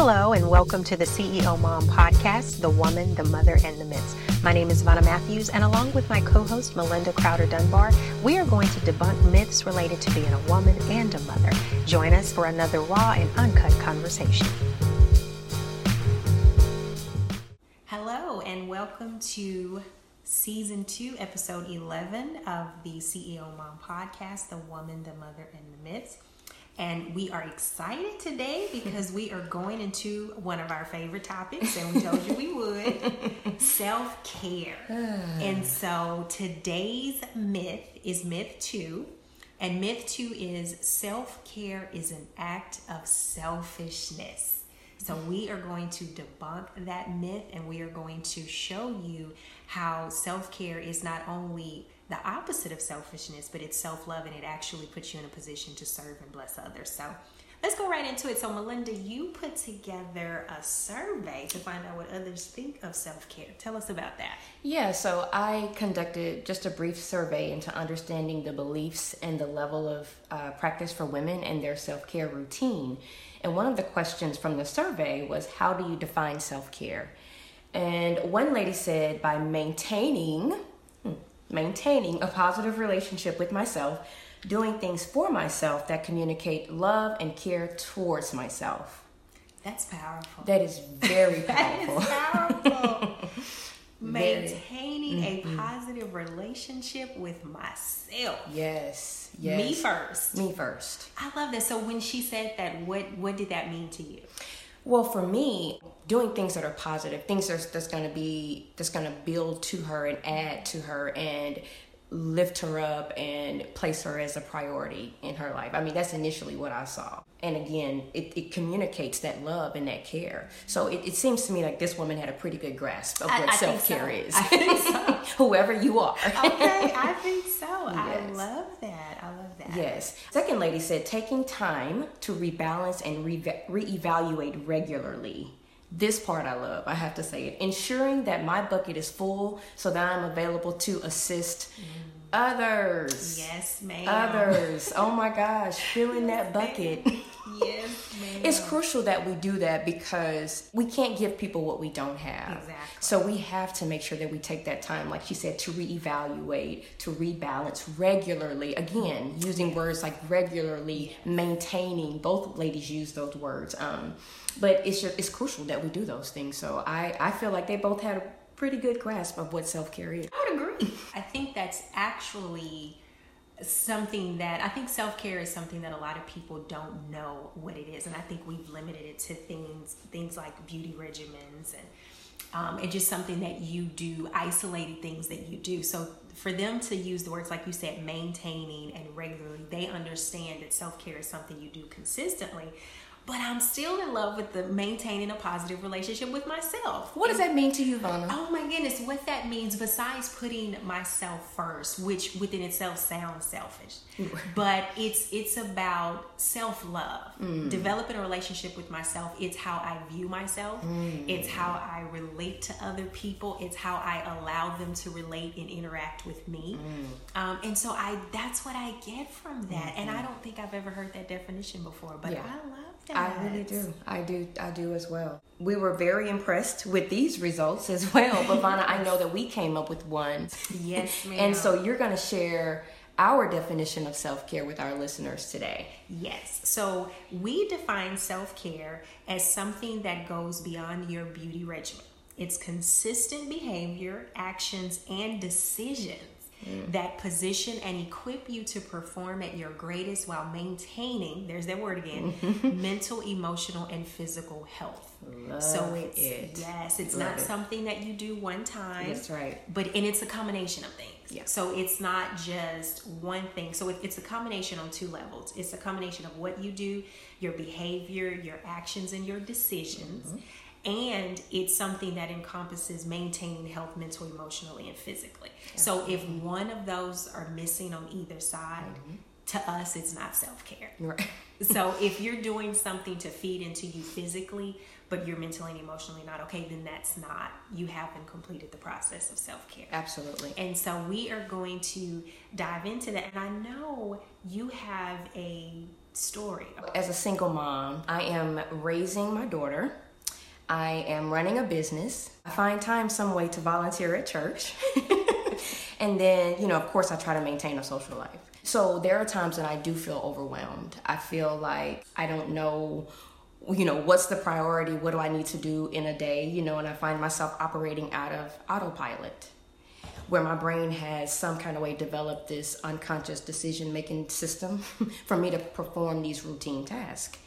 Hello, and welcome to the CEO Mom podcast, The Woman, the Mother, and the Myths. My name is Vanna Matthews, and along with my co host, Melinda Crowder Dunbar, we are going to debunk myths related to being a woman and a mother. Join us for another raw and uncut conversation. Hello, and welcome to season two, episode 11 of the CEO Mom podcast, The Woman, the Mother, and the Myths. And we are excited today because we are going into one of our favorite topics, and we told you we would self care. and so today's myth is myth two. And myth two is self care is an act of selfishness. So we are going to debunk that myth and we are going to show you how self care is not only the opposite of selfishness, but it's self love and it actually puts you in a position to serve and bless others. So let's go right into it. So, Melinda, you put together a survey to find out what others think of self care. Tell us about that. Yeah, so I conducted just a brief survey into understanding the beliefs and the level of uh, practice for women and their self care routine. And one of the questions from the survey was How do you define self care? And one lady said, By maintaining maintaining a positive relationship with myself, doing things for myself that communicate love and care towards myself. That's powerful. That is very powerful. that is powerful. Maintaining mm-hmm. a positive relationship with myself. Yes. Yes. Me first. Me first. I love that. So when she said that, what what did that mean to you? Well, for me, doing things that are positive, things that's, that's going to be that's going to build to her and add to her and lift her up and place her as a priority in her life. I mean, that's initially what I saw. And again, it, it communicates that love and that care. So it, it, seems to me like this woman had a pretty good grasp of what self care so. is. I think so. Whoever you are. okay, I think so. Yes. I love that. I love that. Yes. Second lady said taking time to rebalance and re- reevaluate regularly this part I love, I have to say it. Ensuring that my bucket is full so that I'm available to assist mm. others. Yes, ma'am. Others. Oh my gosh, filling that bucket. Yes, ma'am. It's crucial that we do that because we can't give people what we don't have. Exactly. So we have to make sure that we take that time, like she said, to reevaluate, to rebalance regularly. Again, using words like regularly, maintaining. Both ladies use those words. Um, but it's just it's crucial that we do those things. So I I feel like they both had a pretty good grasp of what self care is. I would agree. I think that's actually something that I think self care is something that a lot of people don't know what it is, and I think we've limited it to things things like beauty regimens and um, and just something that you do, isolated things that you do. So for them to use the words like you said, maintaining and regularly, they understand that self care is something you do consistently but I'm still in love with the maintaining a positive relationship with myself. What does that mean to you, Vanna? Oh my goodness, what that means besides putting myself first, which within itself sounds selfish, but it's it's about self-love. Mm. Developing a relationship with myself, it's how I view myself. Mm. It's how I relate to other people. It's how I allow them to relate and interact with me. Mm. Um, and so I that's what I get from that. Mm-hmm. And I don't think I've ever heard that definition before, but yeah. I love I really do. I do. I do as well. We were very impressed with these results as well. But I know that we came up with one. Yes, ma'am. and so you're going to share our definition of self care with our listeners today. Yes. So we define self care as something that goes beyond your beauty regimen. It's consistent behavior, actions, and decisions mm. that position and equip you to perform at your greatest while maintaining, there's that word again, mental, emotional, and physical health. Love so it's it. yes, it's Love not it. something that you do one time. That's right. But and it's a combination of things. Yeah. So it's not just one thing. So it's a combination on two levels. It's a combination of what you do, your behavior, your actions, and your decisions. Mm-hmm and it's something that encompasses maintaining health mentally emotionally and physically so if one of those are missing on either side mm-hmm. to us it's not self-care right. so if you're doing something to feed into you physically but you're mentally and emotionally not okay then that's not you haven't completed the process of self-care absolutely and so we are going to dive into that and i know you have a story? As a single mom, I am raising my daughter. I am running a business. I find time some way to volunteer at church. and then, you know, of course, I try to maintain a social life. So there are times when I do feel overwhelmed. I feel like I don't know you know what's the priority what do i need to do in a day you know and i find myself operating out of autopilot where my brain has some kind of way developed this unconscious decision making system for me to perform these routine tasks.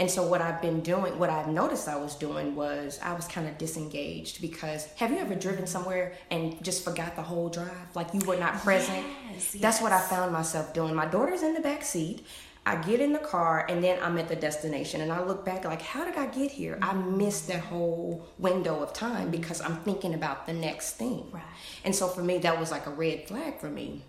And so what I've been doing, what I've noticed I was doing was I was kind of disengaged because have you ever driven somewhere and just forgot the whole drive? Like you were not present? Yes, yes. That's what I found myself doing. My daughter's in the back seat. I get in the car and then I'm at the destination and I look back like how did I get here? I mm-hmm. missed that whole window of time because I'm thinking about the next thing. Right. And so for me that was like a red flag for me.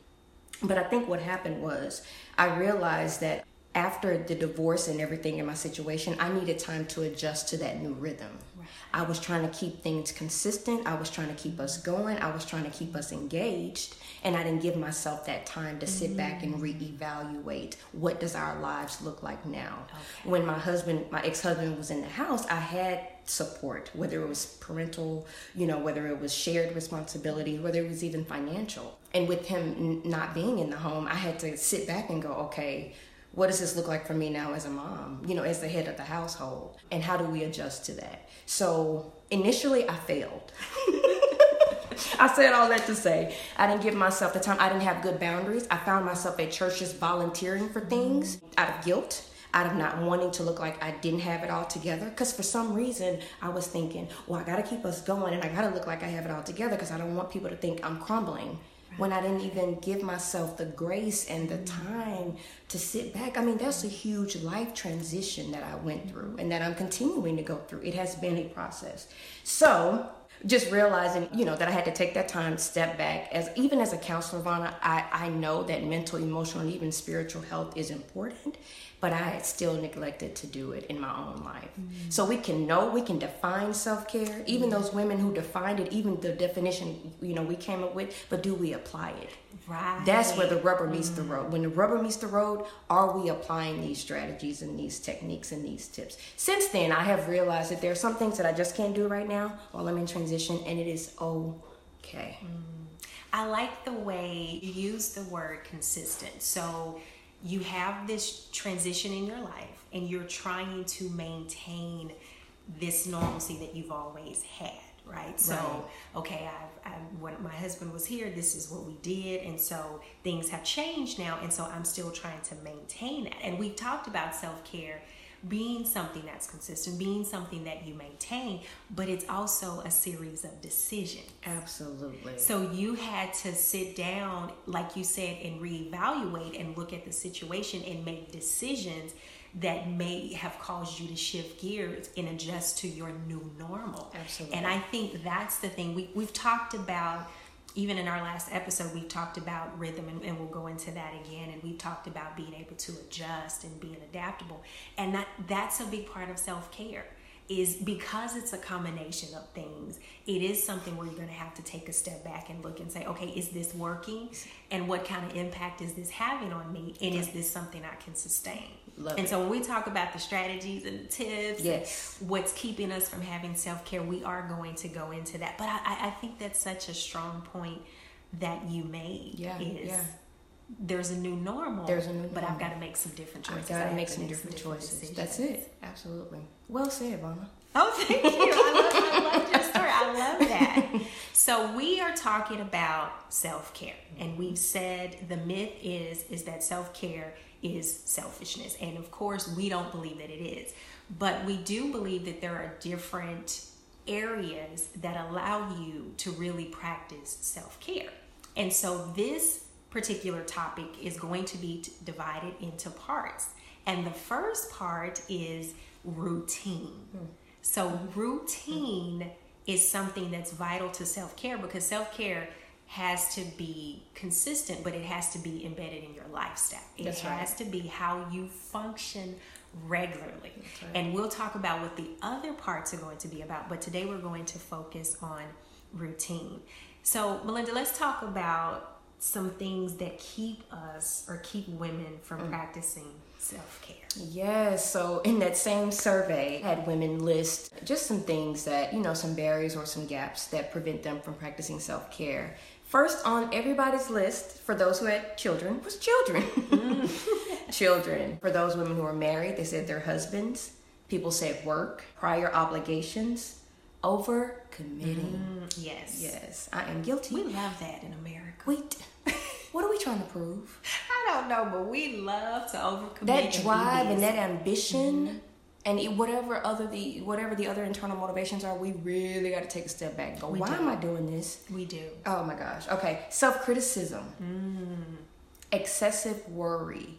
But I think what happened was I realized that after the divorce and everything in my situation, I needed time to adjust to that new rhythm. Right. I was trying to keep things consistent. I was trying to keep us going. I was trying to keep us engaged. And I didn't give myself that time to sit mm-hmm. back and mm. reevaluate what does our lives look like now. Okay. When my husband, my ex-husband was in the house, I had support, whether it was parental, you know, whether it was shared responsibility, whether it was even financial. And with him not being in the home, I had to sit back and go, okay, what does this look like for me now as a mom, you know, as the head of the household? And how do we adjust to that? So initially, I failed. I said all that to say I didn't give myself the time. I didn't have good boundaries. I found myself at churches volunteering for things out of guilt, out of not wanting to look like I didn't have it all together. Because for some reason, I was thinking, well, I got to keep us going and I got to look like I have it all together because I don't want people to think I'm crumbling when I didn't even give myself the grace and the mm-hmm. time to sit back. I mean, that's a huge life transition that I went through mm-hmm. and that I'm continuing to go through. It has been a process. So, just realizing, you know, that I had to take that time, step back. As even as a counselor, Vonna, I, I know that mental, emotional, and even spiritual health is important but I had still neglected to do it in my own life. Mm-hmm. So we can know, we can define self care, even mm-hmm. those women who defined it, even the definition, you know, we came up with, but do we apply it? Right. That's where the rubber meets mm-hmm. the road. When the rubber meets the road, are we applying these strategies and these techniques and these tips? Since then, I have realized that there are some things that I just can't do right now while I'm in transition, and it is okay. Mm. I like the way you use the word consistent. So you have this transition in your life and you're trying to maintain this normalcy that you've always had right so right. okay I've, I've, when my husband was here this is what we did and so things have changed now and so i'm still trying to maintain that and we've talked about self-care being something that's consistent, being something that you maintain, but it's also a series of decisions. Absolutely. So you had to sit down, like you said, and reevaluate and look at the situation and make decisions that may have caused you to shift gears and adjust to your new normal. Absolutely. And I think that's the thing. We, we've talked about even in our last episode, we talked about rhythm, and, and, we'll go into that again. And we talked about being able to adjust and being adaptable, and that that's a big part of self care. Is because it's a combination of things. It is something where you're going to have to take a step back and look and say, okay, is this working? And what kind of impact is this having on me? And is this something I can sustain? Love and it. so when we talk about the strategies and the tips, yes, what's keeping us from having self care, we are going to go into that. But I, I think that's such a strong point that you made. Yeah, is yeah. There's a new normal. There's a new, but I've got to make some different choices. I've got to make some different, different choices. That's it. Absolutely. Well said, Mama. Oh, thank you. I love, I love your story. I love that. So we are talking about self care, and we've said the myth is is that self care is selfishness. And of course, we don't believe that it is. But we do believe that there are different areas that allow you to really practice self care. And so this particular topic is going to be divided into parts. And the first part is routine. Mm. So, routine mm. is something that's vital to self care because self care has to be consistent, but it has to be embedded in your lifestyle. It That's has right. to be how you function regularly. Right. And we'll talk about what the other parts are going to be about, but today we're going to focus on routine. So, Melinda, let's talk about some things that keep us or keep women from Mm. practicing self care. Yes, so in that same survey, had women list just some things that, you know, some barriers or some gaps that prevent them from practicing self care. First on everybody's list, for those who had children, was children. children. For those women who are married, they said their husbands. People said work, prior obligations, over committing. Yes. Yes, I am guilty. We love that in America. Wait, what are we trying to prove? I don't know, but we love to overcommit. that drive and that ambition and it, whatever other the whatever the other internal motivations are we really got to take a step back and go We why do. am i doing this we do. oh my gosh okay self-criticism Mm. excessive worry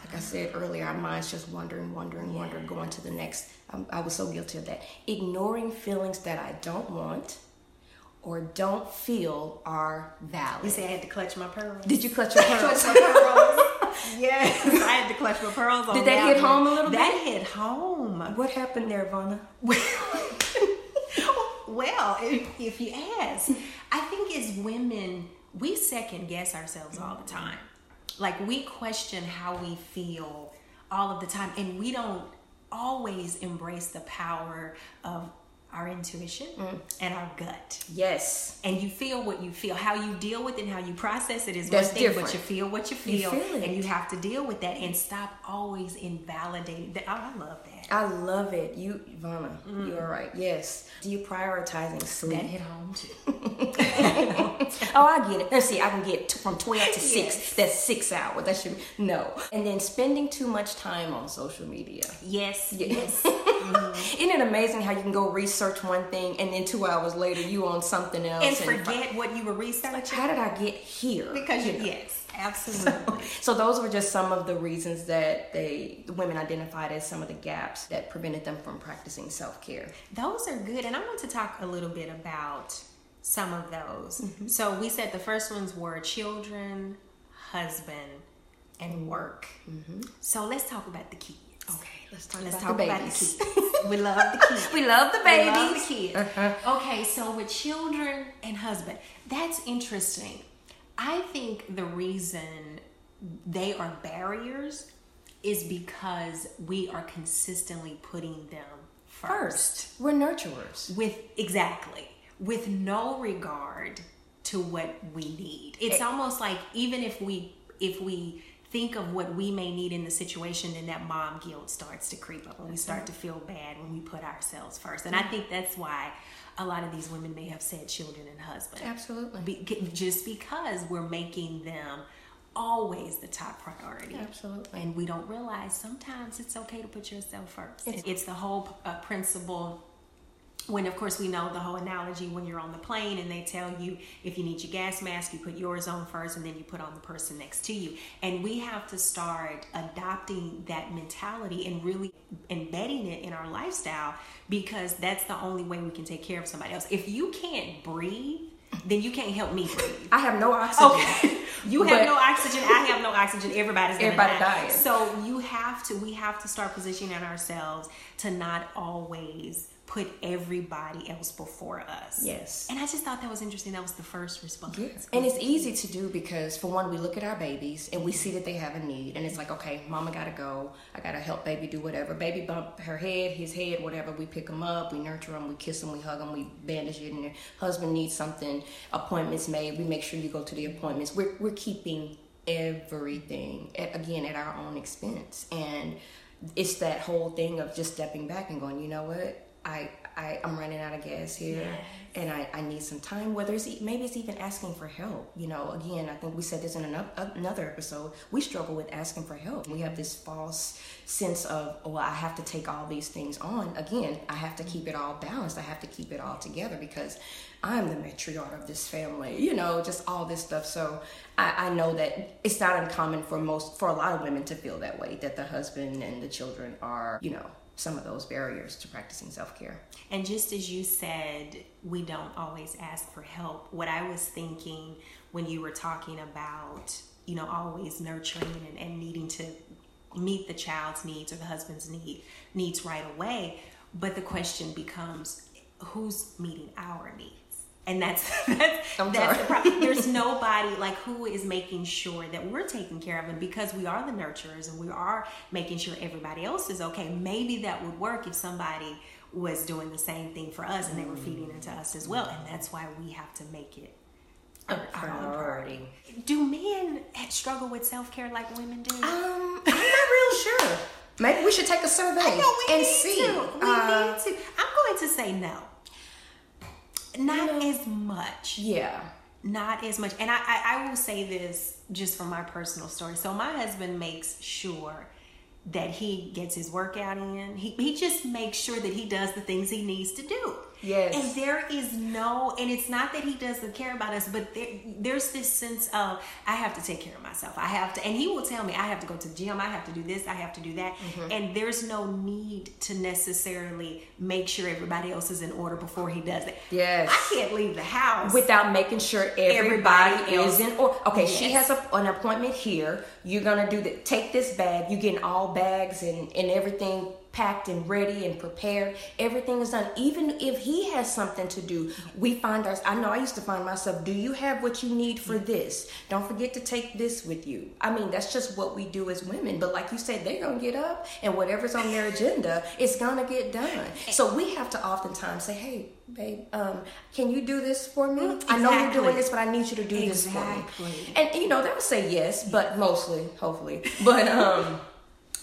like i said earlier our minds just wondering wondering wondering going to the next um, i was so guilty of that ignoring feelings that i don't want or don't feel are valid You say I had to clutch my pearls. did you clutch your pearls clutch pearls? yes, I had to clutch my pearls. On Did that hit home a little bit? That hit home. what happened there vonna well, if, if you ask, I think as women, we second guess ourselves all the time. Like we question how we feel all of the time, and we don't always embrace the power of our intuition Mm. and our gut. yes And you feel what you feel. How you deal with it and how you process it is That's one thing, different. but you feel what you You feel, feel it. and you have to deal with that and stop always invalidating that. Oh, I love that. I love it. You, Ivana, you are mm. right. Yes. Do you prioritizing That sleep? hit home too. Oh, I get it. Let's see. I can get t- from twelve to six. Yes. That's six hours. That should no. And then spending too much time on social media. Yes, Yes. yes. Isn't it amazing how you can go research one thing and then two hours later you on something else and forget what you were researching how did I get here? because you, know? yes, absolutely. So those were just some of the reasons that they the women identified as some of the gaps that prevented them from practicing self care. those are good, and I want to talk a little bit about some of those. Mm-hmm. So we said the first ones were children, husband, and work. So let's talk about the kids. Mm-hmm. Okay, let's talk Let's about talk the about the kids. we love the kids. We love the babies. We love the kids. Uh-huh. Okay, so with children and husband, that's interesting. I think the reason they are barriers is because we are consistently putting them first. First, we're nurturers. With exactly, with no regard to what we need. It's It- almost like even if we if we think of what we may need in the situation, then that mom guilt starts to creep up when we start to feel bad when we put ourselves first. And I mm-hmm. think that's why a lot of these women may have said children and husband. Absolutely. Be, just because we're making them always the top priority. Absolutely. And we don't realize sometimes it's okay to put yourself first. It's- It's, the whole uh, principle. When, of course, we know the whole analogy when you're on the plane and they tell you if you need your gas mask, you put yours on first and then you put on the person next to you. And we have to start adopting that mentality and really embedding it in our lifestyle because that's the only way we can take care of somebody else. If you can't breathe, then you can't help me breathe. I have no oxygen. Okay. You have no oxygen. I have no oxygen. Everybody's gonna Everybody die. dying. So you have to. We have to start positioning ourselves to not always put everybody else before us. Yes. And I just thought that was interesting. That was the first response. Yes. And it's easy to do because, for one, we look at our babies and we see that they have a need. And it's like, okay, mama gotta go. I gotta help baby do whatever. Baby bump her head, his head, whatever. We pick him up, we nurture him, we kiss him, we hug him, we bandage it. And your husband needs something, appointments made. We make sure you go to the appointments. We're, we're keeping everything, at, again, at our own expense. And it's that whole thing of just stepping back and going, you know what? I, I I'm running out of gas here, Yes. and I, I need some time. Whether it's maybe it's even asking for help. You know, again, I think we said this in another, episode. We struggle with asking for help. We have this false sense of, oh, well, I have to take all these things on. Again, I have to keep it all balanced. I have to keep it all together because I'm the matriarch of this family. You know, just all this stuff. So I, I know that it's not uncommon for most for a lot of women to feel that way. That the husband and the children are, you know. Some of those barriers to practicing self care. And just as you said, we don't always ask for help. What I was thinking when you were talking about, you know, always nurturing and, and needing to meet the child's needs or the husband's need needs right away. But the question becomes, who's meeting our needs? And that's that's that's the problem. There's nobody like who is making sure that we're taking care of them because we are the nurturers and we are making sure everybody else is okay. Maybe that would work if somebody was doing the same thing for us and they were feeding into us as well. And that's why we have to make it A our priority. Do men struggle with self care like women do? Um, I'm not real sure. Maybe we should take a survey I know we and see. to. We Uh, need to. I'm going to say no. Not as much. Yeah. Not as much. And I, I, I will say this just from my personal story. So my husband makes sure that he gets his workout in. He, he just makes sure that he does the things he needs to do. Yes. And there is no, and it's not that he doesn't care about us, but there, there's this sense of I have to take care of myself. I have to, and he will tell me I have to go to the gym. I have to do this. I have to do that. Mm-hmm. And there's no need to necessarily make sure everybody else is in order before he does it. Yes. I can't leave the house Without making sure everybody, Everybody is in or okay, she has a, an appointment here. You're gonna do the take this bag. You're getting all bags and and everything packed and ready and prepared. Everything is done. Even if he has something to do, we find our. I know I used to find myself. Do you have what you need for this? Don't forget to take this with you. I mean, that's just what we do as women. But like you said, they're gonna get up and whatever's on their agenda it's gonna get done. So we have to oftentimes say, "Hey, babe, um, can you do this for me? I know you're doing this, but I need you to do this for me." And you know, they'll say yes, but mostly, hopefully. But um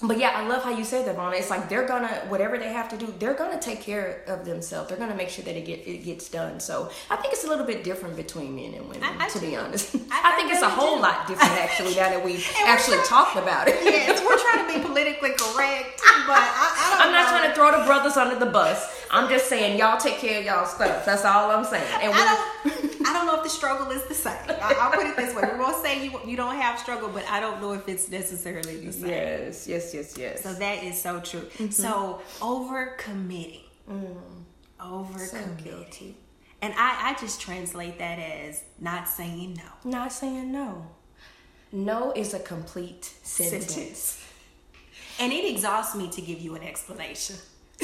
but yeah, I love how you said that, Vonna. It's like they're gonna whatever they have to do, they're gonna take care of themselves. They're gonna make sure that it get it gets done. So I think it's a little bit different between men and women, I- I to be honest. I- I, think it's a whole do. lot different actually now that we've actually trying- talked about it. yes, we're trying to be politically correct, but I, I'm not trying to throw the brothers under the bus. I'm just saying y'all take care of y'all stuff. That's all I'm saying. And I don't. I don't know if the struggle is the same. I, I'll put it this way: we're gonna say you you don't have struggle, but I don't know if it's necessarily the same. yes, yes, yes, yes. So that is so true. Mm-hmm. So over committing, over Mm. So committing, guilty. and I I just translate that as not saying no. Not saying no. No is a complete sentence. Sentence. And it exhausts me to give you an explanation.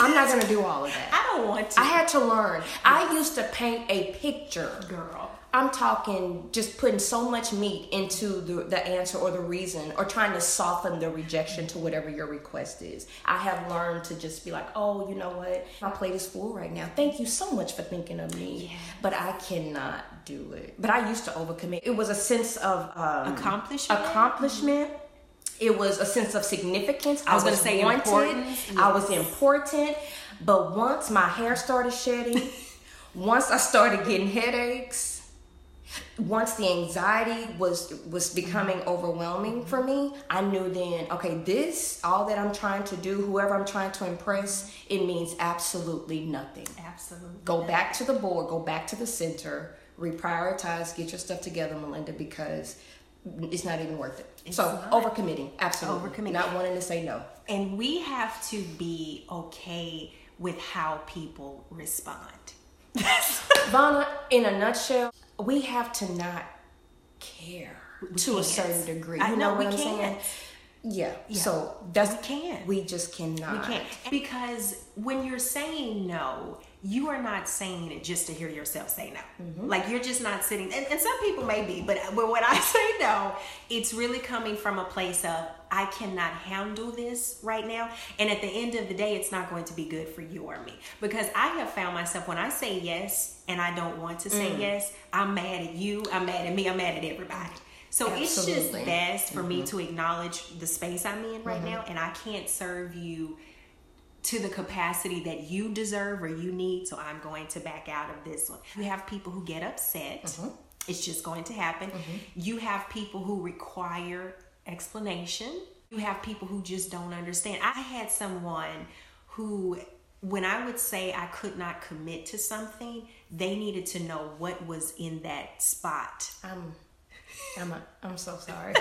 I'm not gonna do all of that. I don't want to. I had to learn. I used to paint a picture. girl. I'm talking just putting so much meat into the, the answer or the reason or trying to soften the rejection to whatever your request is. I have learned to just be like, oh, you know what? My plate is full right now. Thank you so much for thinking of me. Yeah. But I cannot do it. But I used to overcommit. It was a sense of um, Accomplishment? Accomplishment. It was a sense of significance. I was gonna say wanted. importance. I was important. But once my hair started shedding, once I started getting headaches, once the anxiety was was becoming overwhelming for me, I knew then, okay, this all that I'm trying to do, whoever I'm trying to impress, it means absolutely nothing. Absolutely. Go back to the board, go back to the center, reprioritize, get your stuff together, Melinda, because it's not even worth it. So not. overcommitting, absolutely. Overcommitting. Not wanting to say no. And we have to be okay with how people respond. Vonna, in a nutshell, we have to not care to a certain degree. I You know, know, we what I'm can't. saying? Yeah. So that's We can't. We just cannot. We can't. Because when you're saying no, you are not saying it just to hear yourself say no. Mm-hmm. Like you're just not sitting, and, and some people may be, but, but when I say no, it's really coming from a place of, I cannot handle this right now. And at the end of the day, it's not going to be good for you or me. Because I have found myself when I say yes and I don't want to Mm. say yes, I'm mad at you, I'm mad at me, I'm mad at everybody. So it's just Absolutely. Mm-hmm. best for me to acknowledge the space I'm in right now, and I can't serve you to the capacity that you deserve or you need, so I'm going to back out of this one. You have people who get upset. Mm-hmm. It's just going to happen. You have people who require explanation. You have people who just don't understand. I had someone who when I would say I could not commit to something, they needed to know what was in that spot. I'm, I'm, a, I'm so sorry.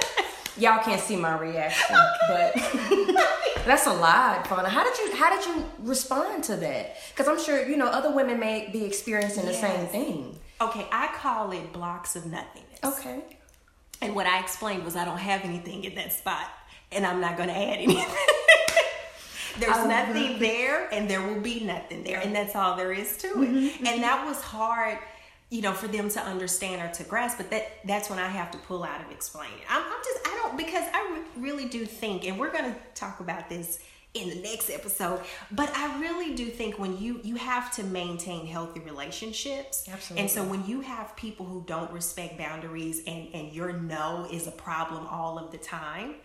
Y'all can't see my reaction, but that's a lot, Fauna. How did you How did you respond to that? Because I'm sure you know other women may be experiencing the same thing. Okay, I call it blocks of nothingness. Okay. And what I explained was I don't have anything in that spot and I'm not going to add anything. There's nothing there and there will be nothing there. And that's all there is to it. Mm-hmm, and mm-hmm. that was hard you know, for them to understand or to grasp. But that that's when I have to pull out and explain it. I'm, I'm just I don't because I really do think, and we're gonna talk about this in the next episode but i really do think when you you have to maintain healthy relationships Absolutely. and so when you have people who don't respect boundaries and and your no is a problem all of the time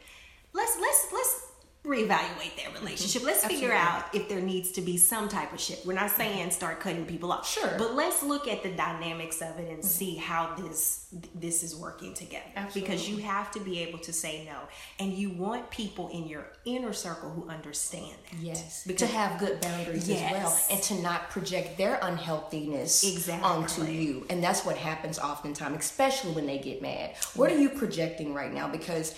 let's let's let's reevaluate that relationship. Mm-hmm. Let's figure out if there needs to be some type of shift. We're not mm-hmm. saying start cutting people off Sure. but let's look at the dynamics of it and mm-hmm. see how this this is working together. Because you have to be able to say no and you want people in your inner circle who understand that. Yes, because to have good boundaries as well, and to not project their unhealthiness Exactly. onto you. And that's what happens oftentimes, especially when they get mad. What are you projecting right now? Because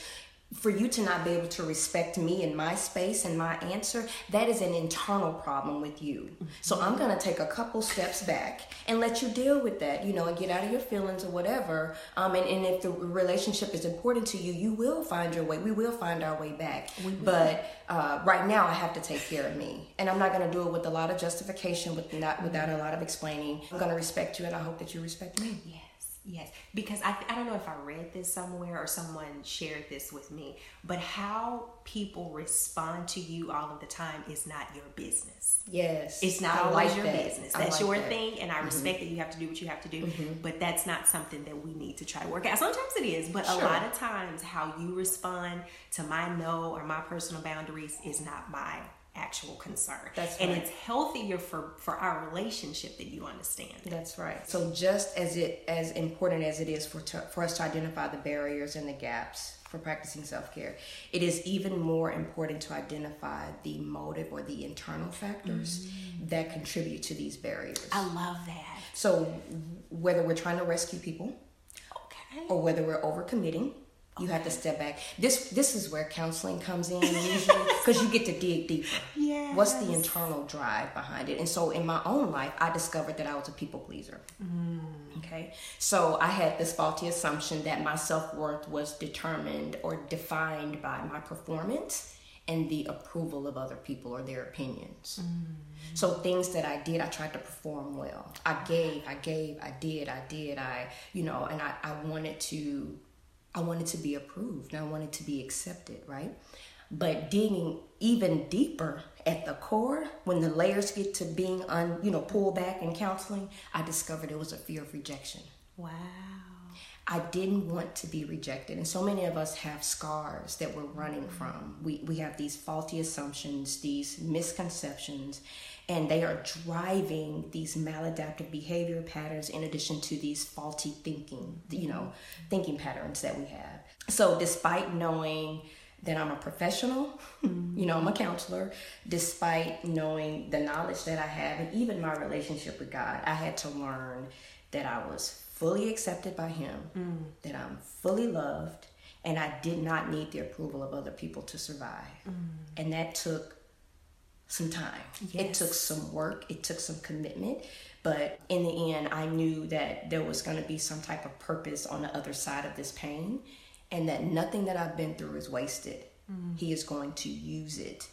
for you to not be able to respect me and my space and my answer, that is an internal problem with you. So I'm going to take a couple steps back and let you deal with that, you know, and get out of your feelings or whatever. Um, and, and if the relationship is important to you, you will find your way. We will find our way back. But uh, right now, I have to take care of me. And I'm not going to do it with a lot of justification, with not, without a lot of explaining. I'm going to respect you, and I hope that you respect me. Yes, yes. Because I, I don't know if I read this somewhere or someone shared this with me, but how people respond to you all of the time is not your business. Yes. It's not I always like your that. business. I That's like your that. Mm-hmm. thing, and I respect that you have to do what you have to do. But that's not something that we need to try to work out. Sometimes it is, but a lot of times, how you respond to my no or my personal boundaries is not my actual concern. That's and it's healthier for for our relationship that you understand. That's right. So just as it as important as it is for to, for us to identify the barriers and the gaps for practicing self-care, it is even more important to identify the motive or the internal factors mm. that contribute to these barriers. I love that. So whether we're trying to rescue people Okay. or whether we're overcommitting, you have to step back. This this is where counseling comes in usually because you get to dig deeper. Yeah. What's the internal drive behind it? And so in my own life, I discovered that I was a people pleaser. Mm. Okay. So I had this faulty assumption that my self worth was determined or defined by my performance and the approval of other people or their opinions. Mm. So things that I did, I tried to perform well. I gave, I gave, I did, I did, I, you know, and I, I wanted to I wanted to be approved I wanted to be accepted, right? But digging even deeper at the core, when the layers get to being un, you know, pulled back in counseling, I discovered it was a fear of rejection. Wow. I didn't want to be rejected. And so many of us have scars that we're running mm-hmm. from. We, we have these faulty assumptions, these misconceptions, and they are driving these maladaptive behavior patterns in addition to these faulty thinking, you know, mm-hmm. thinking patterns that we have. So despite knowing that I'm a professional, you know, I'm a mm-hmm. counselor, despite knowing the knowledge that I have and even my relationship with God, I had to learn that I was fully accepted by Him, mm. that I'm fully loved, and I did not need the approval of other people to survive. Mm. And that took some time. It took some work, it took some commitment. But in the end, I knew that there was going to be some type of purpose on the other side of this pain, and that nothing that I've been through is wasted. Mm. He is going to use it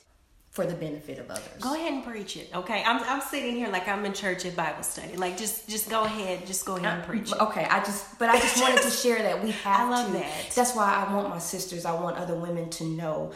for the benefit of others. Go ahead and preach it. Okay. I'm, I'm sitting here like I'm in church at Bible study. Like just just go ahead. Just go ahead and uh, preach it. Okay, I just, but I just wanted to share that we have I love to. that. That's why I want my sisters, I want other women to know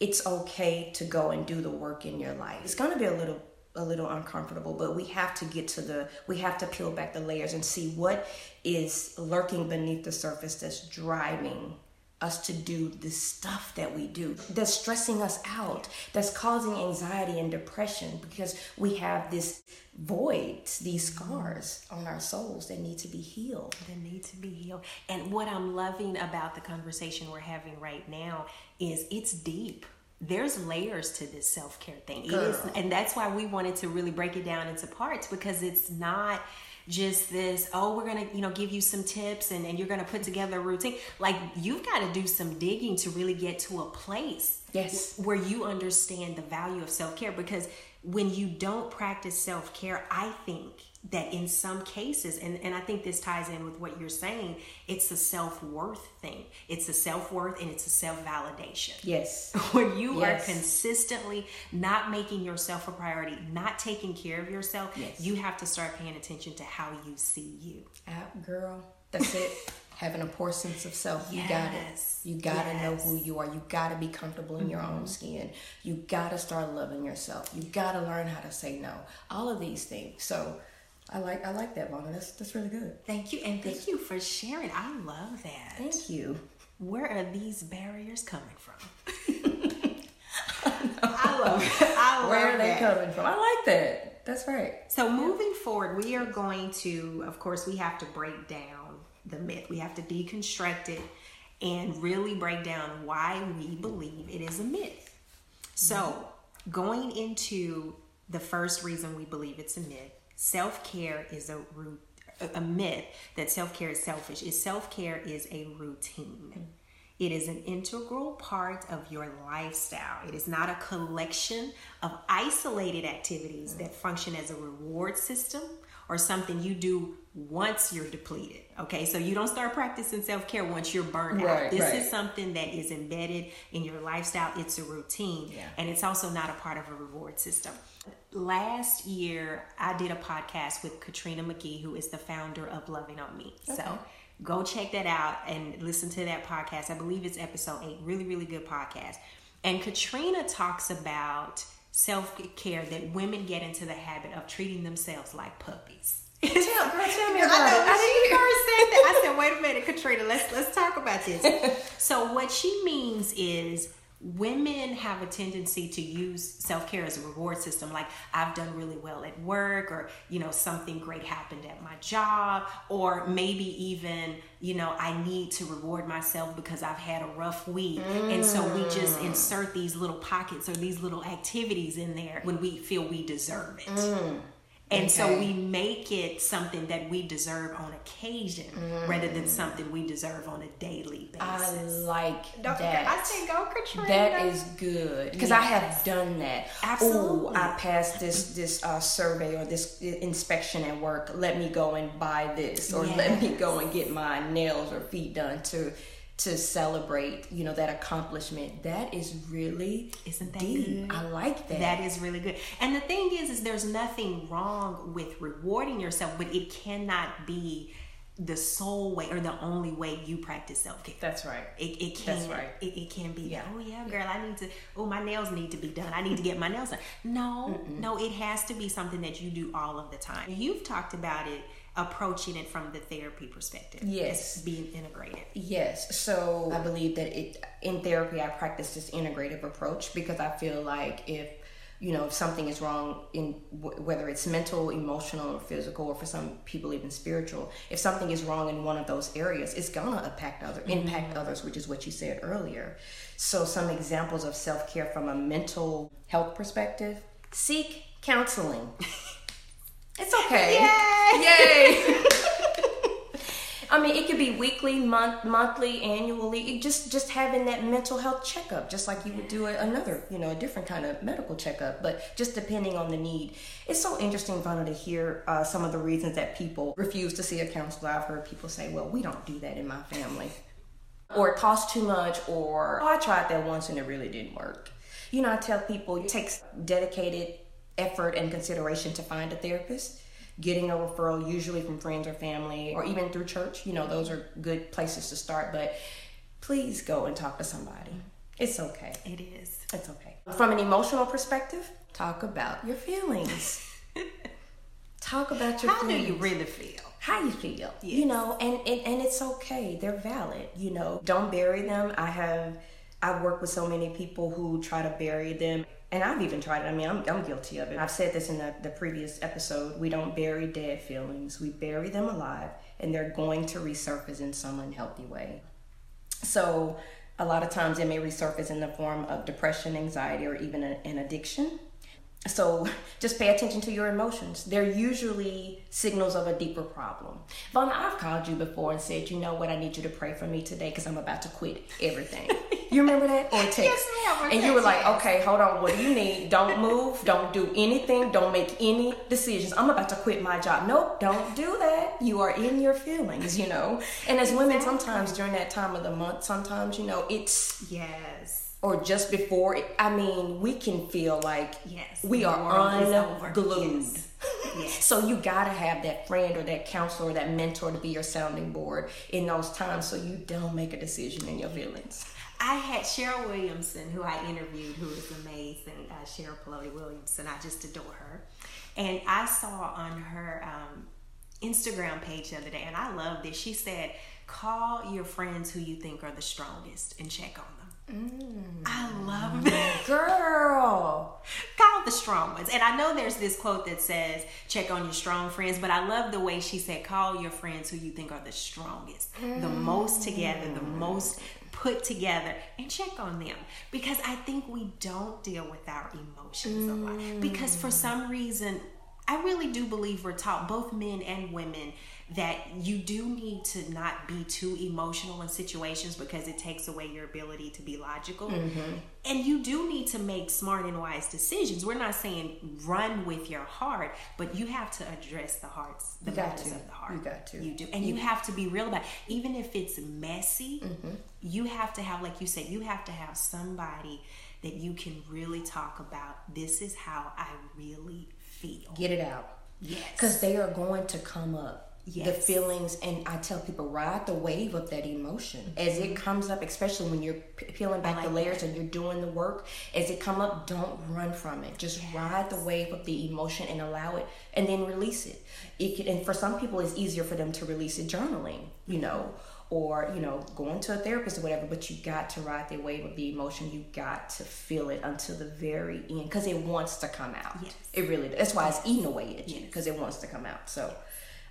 it's okay to go and do the work in your life. It's going to be a little a little uncomfortable, but we have to get to the we have to peel back the layers and see what is lurking beneath the surface that's driving us to do the stuff that we do that's stressing us out that's causing anxiety and depression because we have this voids these scars on our souls that need to be healed that need to be healed. And what I'm loving about the conversation we're having right now is it's deep. There's layers to this self care thing. It is, and that's why we wanted to really break it down into parts because it's not just this oh we're gonna you know give you some tips and, and you're gonna put together a routine like you've got to do some digging to really get to a place Yes. where you understand the value of self-care because when you don't practice self care, I think that in some cases, and, and I think this ties in with what you're saying, it's a self worth thing. It's a self worth and it's a self validation. Yes. When you Yes. are consistently not making yourself a priority, not taking care of yourself, Yes. you have to start paying attention to how you see you. Out, girl. That's it. Having a poor sense of self. You got it. You gotta know who you are. You gotta be comfortable in your own mm-hmm. skin. You gotta start loving yourself. You gotta learn how to say no. All of these things. So I like I like that, Vonna. That's that's really good. Thank you. And thank you for sharing. I love that. Thank you. Where are these barriers coming from? I love it. I love Where are they coming from? I like that. That's right. So moving forward, we are going to, of course, we have to break down the myth. We have to deconstruct it and really break down why we believe it is a myth. So going into the first reason we believe it's a myth, self-care is a root a myth that self-care is selfish. Is self-care is a routine. It is an integral part of your lifestyle. It is not a collection of isolated activities that function as a reward system or something you do once you're depleted. Okay, so you don't start practicing self care once you're burned out. This right. is something that is embedded in your lifestyle. It's a routine, Yeah. and it's also not a part of a reward system. Last year, I did a podcast with Katrina McGee, who is the founder of Loving on Me. So go check that out and listen to that podcast. I believe it's episode eight. Really, really good podcast. And Katrina talks about self care that women get into the habit of treating themselves like puppies. Tell, girl, tell me I about know it. I first said that, I said, "Wait a minute, Katrina. Let's let's talk about this." so, what she means is women have a tendency to use self-care as a reward system like i've done really well at work or you know something great happened at my job or maybe even you know i need to reward myself because i've had a rough week and so we just mm. insert these little pockets or these little activities in there when we feel we deserve it mm. And so we make it something that we deserve on occasion rather than something we deserve on a daily basis. I basis. like Don't- that. I say go, Katrina. That is good because I have done that. Absolutely. Oh, I passed this this uh, survey or this inspection at work. Let me go and buy this, or let me go and get my nails or feet done to to celebrate. You know that accomplishment. That is really Isn't that deep. good? I like that. That is really good. And the thing is, is there's nothing wrong with rewarding yourself, but it cannot be the sole way or the only way you practice self care. That's right. It, it can That's right. It, it can be. Yeah. Oh yeah, girl. I need to. Oh, my nails need to be done. I need to get my nails done. No, no. It has to be something that you do all of the time. You've talked about it, approaching it from the therapy perspective. Yes. Being integrated. Yes. So I believe that it in therapy I practice this integrative approach because I feel like if you know if something is wrong in w- whether it's mental, emotional, or physical, or for some people even spiritual, if something is wrong in one of those areas, it's gonna impact other mm-hmm. impact others, which is what you said earlier. So some examples of self care from a mental health perspective: seek counseling. It's okay. Yay! Yay! I mean, it could be weekly, month, monthly, annually. It just just having that mental health checkup, just like you would do a, another, you know, a different kind of medical checkup. But just depending on the need, it's so interesting, Vanna, to hear uh, some of the reasons that people refuse to see a counselor. I've heard people say, "Well, we don't do that in my family," or "It costs too much," or "Oh, I tried that once and it really didn't work." You know, I tell people it takes dedicated effort and consideration to find a therapist. Getting a referral usually from friends or family or even through church you know those are good places to start but please go and talk to somebody. It's okay. It is. it's okay. From an emotional perspective talk about your feelings. Talk about your How do you really feel? how you feel you know and, and and it's okay. They're valid you know. Don't bury them. I have i've worked with so many people who try to bury them and i've even tried it. I mean i'm, I'm guilty of it. I've said this in the, the previous episode. We don't bury dead feelings. We bury them alive and they're going to resurface in some unhealthy way. So a lot of times it may resurface in the form of depression anxiety or even an addiction so just pay attention to your emotions. They're usually signals of a deeper problem. Vonna, I've called you before and said, you know what, I need you to pray for me today because I'm about to quit everything. You remember that? Or text. Yes, ma'am, And you were like, okay, hold on. What do you need? Don't move. Don't do anything. Don't make any decisions. I'm about to quit my job. Nope, don't do that. You are in your feelings, you know. And as women, sometimes during that time of the month, sometimes, you know, it's Yes. Or just before it, I mean, we can feel like Yes. we are unglued. Yes. Yes. So you gotta have that friend or that counselor or that mentor to be your sounding board in those times so you don't make a decision in your feelings. I had Cheryl Williamson, who I interviewed, who is amazing. Uh, Cheryl Polote Williamson. I just adore her. And I saw on her um, Instagram page the other day, and I love this. She said, Call your friends who you think are the strongest and check on them. I love that. Girl. Call the strong ones. And I know there's this quote that says, check on your strong friends, but I love the way she said, call your friends who you think are the strongest, the most together, the mm. most put together, and check on them. Because I think we don't deal with our emotions a lot. Because for mm. some reason, I really do believe we're taught, both men and women, that you do need to not be too emotional in situations because it takes away your ability to be logical. And you do need to make smart and wise decisions. We're not saying run with your heart, but you have to address the hearts, the You matters of the heart. You got to. You do. And you have to be real about it. Even if it's messy, Mm-hmm. you have to have, like you said, you have to have somebody that you can really talk about. This is how I really feel. Get it out. Yes. Because they are going to come up. The feelings, and I tell people, ride the wave of that emotion as it mm-hmm. comes up, especially when you're p- peeling back the like layers and you're doing the work. As it come up, don't run from it. Just ride the wave of the emotion and allow it, and then release it. It can, and for some people, it's easier for them to release it journaling, you know, or you know, going to a therapist or whatever. But you got to ride the wave of the emotion. You got to feel it until the very end because it wants to come out. Yes. It really. does. That's why it's eating away at you because it wants to come out. So.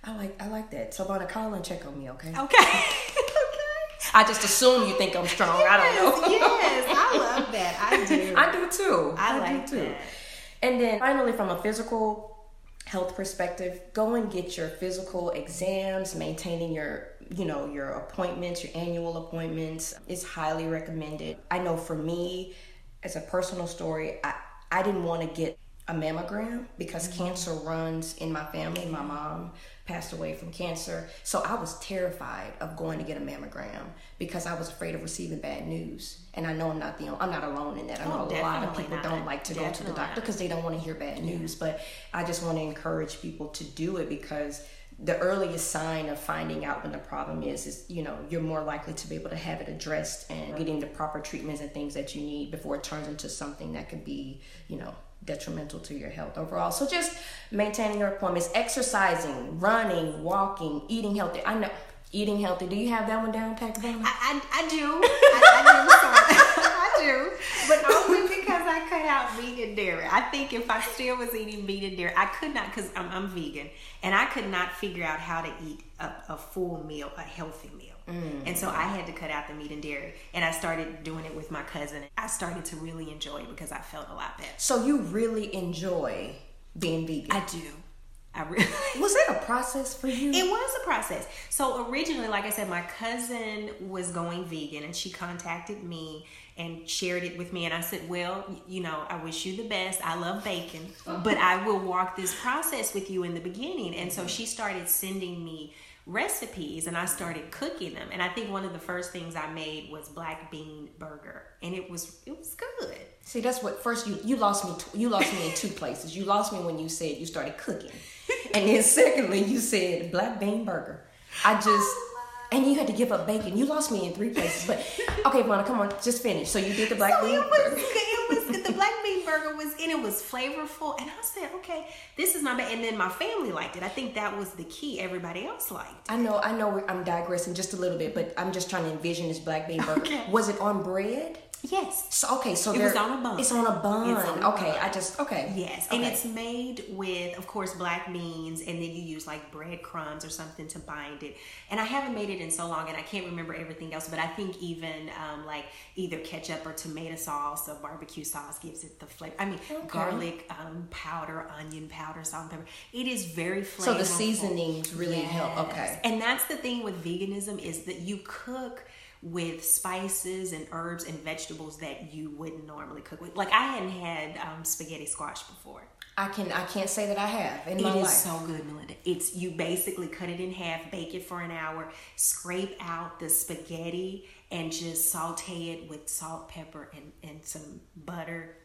I like I like that. So, Vonna, call and check on me, okay? Okay. okay. I just assume you think I'm strong. I don't know. yes, I love that. I do. I do too. I like do too. that. And then finally, from a physical health perspective, go and get your physical exams, maintaining your you know your appointments, your annual appointments is highly recommended. I know for me, as a personal story, I I didn't want to get a mammogram because Mm-hmm. cancer runs in my family. My mom passed away from cancer. So I was terrified of going to get a mammogram because I was afraid of receiving bad news. And I know I'm not the only, I'm not alone in that. I know Oh, a lot of people not. don't like to go to the doctor because they don't want to hear bad news. But I just want to encourage people to do it because the earliest sign of finding out when the problem is is you know you're more likely to be able to have it addressed and getting the proper treatments and things that you need before it turns into something that could be you know detrimental to your health overall so just maintaining your appointments exercising running walking eating healthy i know eating healthy do you have that one down pat? I, I, I do. I, I do. I do. But only because I cut out and dairy. I think if I still was eating meat and dairy, I could not, because I'm, I'm vegan, and I could not figure out how to eat a, a full meal, a healthy meal. Mm. And so I had to cut out the meat and dairy. And I started doing it with my cousin. I started to really enjoy it because I felt a lot better. so you really enjoy being vegan I do. I really. was that a process for you It was a process. So originally, like I said, my cousin was going vegan and she contacted me and shared it with me. And I said, Well, you know, I wish you the best. I love bacon, but I will walk this process with you in the beginning. And so she started sending me recipes and I started cooking them. And I think one of the first things I made was black bean burger. And it was it was good. See, that's what first you you lost me. You lost me in two places. You lost me when you said you started cooking, and then secondly you said black bean burger. I just oh, and you had to give up bacon. You lost me in three places. But okay, Mona, come on, just finish. So you did the black So bean burger. It was the black bean burger was and it was flavorful and I said okay this is not bad and then my family liked it I think that was the key everybody else liked I know, I know. I'm digressing just a little bit, but I'm just trying to envision this black bean burger. Okay. Was it on bread? Yes So okay, so It was on a bun. It's on a bun. On a okay, bun. I just okay. yes and it's made with of course black beans and then you use like breadcrumbs or something to bind it and I haven't made it in so long and I can't remember everything else but I think even um, like either ketchup or tomato sauce or barbecue sauce gives it the flavor I mean garlic um, powder onion powder salt and pepper it is very flavorful So the seasonings really help. Okay. And that's the thing with veganism is that you cook with spices and herbs and vegetables that you wouldn't normally cook with. Like I hadn't had um, spaghetti squash before. I can I can't say that I have in It my is life. so good, Melinda. It's you basically cut it in half, bake it for an hour, scrape out the spaghetti, and just saute it with salt, pepper, and, and some butter.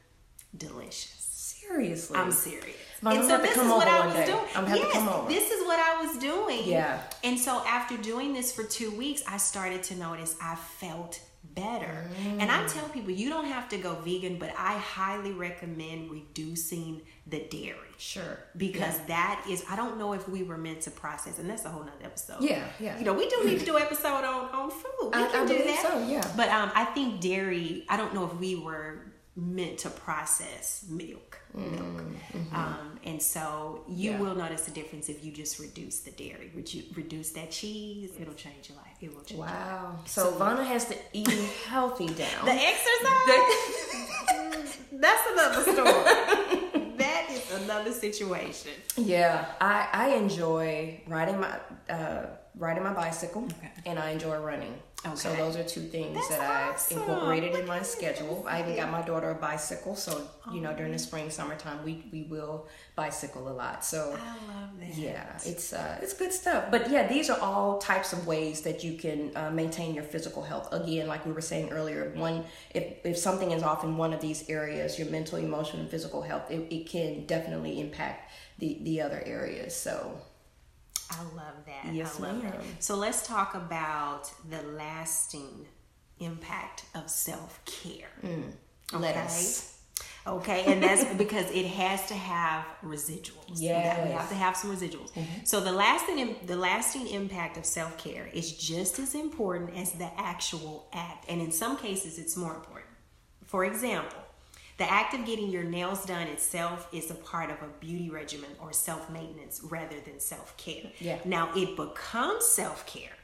Delicious. Seriously. I'm serious. And I'm so this is what I was day. doing. I'm yes, this is what I was doing. Yeah. And so after doing this for two weeks, I started to notice I felt better. And I Mm. tell people you don't have to go vegan, but I highly recommend reducing the dairy Sure. because that is I don't know if we were meant to process, and that's a whole nother episode. Yeah, yeah. You know, we do need to do an episode on on food. We I- can I do that. so, yeah. But um, I think dairy. I don't know if we were meant to process milk. Milk. Um, and so you Mm, Yeah. will notice a difference if you just reduce the dairy. Would you reduce that cheese? It'll change your life. It will change. Your life. Wow. So Vonna has to eat healthy down. The exercise. that's another story. that is another situation. Yeah, I, I enjoy riding my uh, riding my bicycle, Okay. and I enjoy running. So those are two things That's that I've incorporated Look in my schedule. I even got my daughter a bicycle, so you know during the spring, summertime, we we will bicycle a lot. So I love that. yeah, it's uh, it's good stuff. But yeah, these are all types of ways that you can uh, maintain your physical health. Again, like we were saying earlier, one if if something is off in one of these areas, your mental, emotional, and physical health, it, it can definitely impact the the other areas. So I love that. Yes, I love ma'am. that. So let's talk about the lasting impact of self care. Mm. let us. Okay, and that's because it has to have residuals. Got- we have to have some residuals. Mm-hmm. So the lasting the lasting impact of self care is just as important as the actual act, and in some cases, it's more important. For example, the act of getting your nails done itself is a part of a beauty regimen or self maintenance rather than self care. Yeah. Now it becomes self care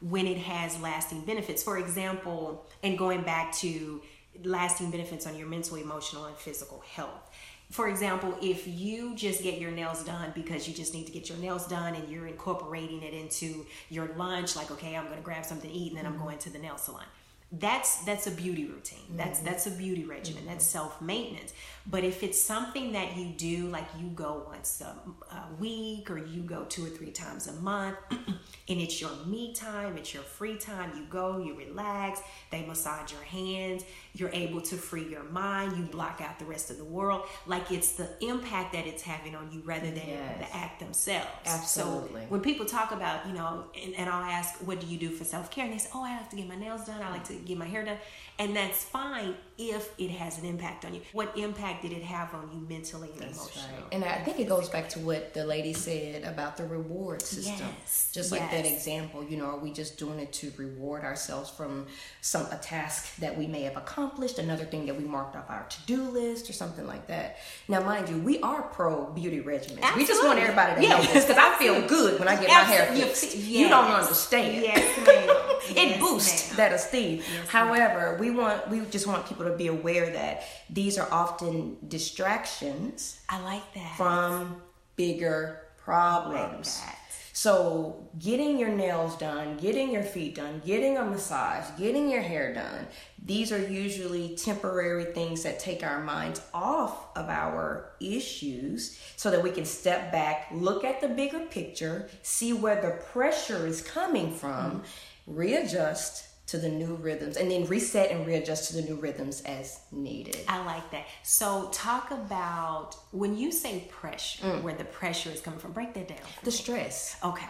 when it has lasting benefits. For example, and going back to lasting benefits on your mental, emotional, and physical health. For example, if you just get your nails done because you just need to get your nails done and you're incorporating it into your lunch, like, okay, I'm gonna grab something to eat and then I'm mm-hmm. going to the nail salon. That's that's a beauty routine. That's mm-hmm. that's a beauty regimen. Mm-hmm. That's self maintenance. But if it's something that you do, like you go once a, a week or you go two or three times a month, and it's your me time, it's your free time. You go, you relax. They massage your hands. You're able to free your mind. You block out the rest of the world. Like it's the impact that it's having on you rather than Yes. the act themselves. Absolutely. So when people talk about, you know, and, and I'll ask, what do you do for self care? And they say, oh, I like to get my nails done. I like to get my hair done. And that's fine if it has an impact on you. What impact did it have on you mentally and emotionally? And I think it goes back to what the lady said about the reward system. Yes, Just like that example, you know, are we just doing it to reward ourselves from some a task that we may have accomplished, another thing that we marked off our to-do list or something like that. Now, mind you, we are pro beauty regimens. We just want everybody to know Yes, this because I feel good when I get my hair fixed. You- You don't understand. Yes, ma'am. it Yes, boosts ma'am. that esteem. However, we want we just want people to be aware that these are often distractions I like that. from bigger problems. that. So, getting your nails done, getting your feet done, getting a massage, getting your hair done, these are usually temporary things that take our minds off of our issues so that we can step back, look at the bigger picture, see where the pressure is coming from, mm-hmm. readjust to the new rhythms, and then reset and readjust to the new rhythms as needed. I like that. So, talk about when you say pressure, Mm. where the pressure is coming from. Break that down. The me. stress. Okay.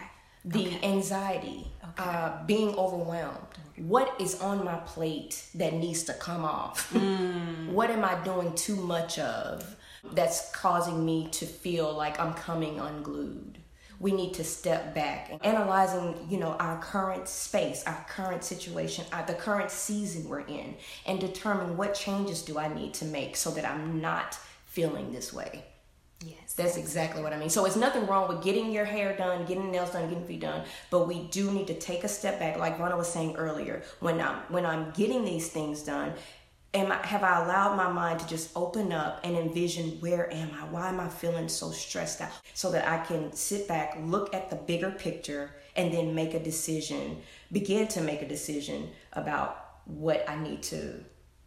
the anxiety, uh, being overwhelmed. What is on my plate that needs to come off? what am I doing too much of that's causing me to feel like I'm coming unglued? We need to step back and analyzing, you know, our current space, our current situation, uh, the current season we're in, and determine what changes do I need to make so that I'm not feeling this way. Yes. That's exactly what I mean. So it's nothing wrong with getting your hair done, getting nails done, getting feet done, but we do need to take a step back, like Ronna was saying earlier. When I'm when I'm getting these things done, am I, have I allowed my mind to just open up and envision where am I? Why am I feeling so stressed out? So that I can sit back, look at the bigger picture, and then make a decision, begin to make a decision about what I need to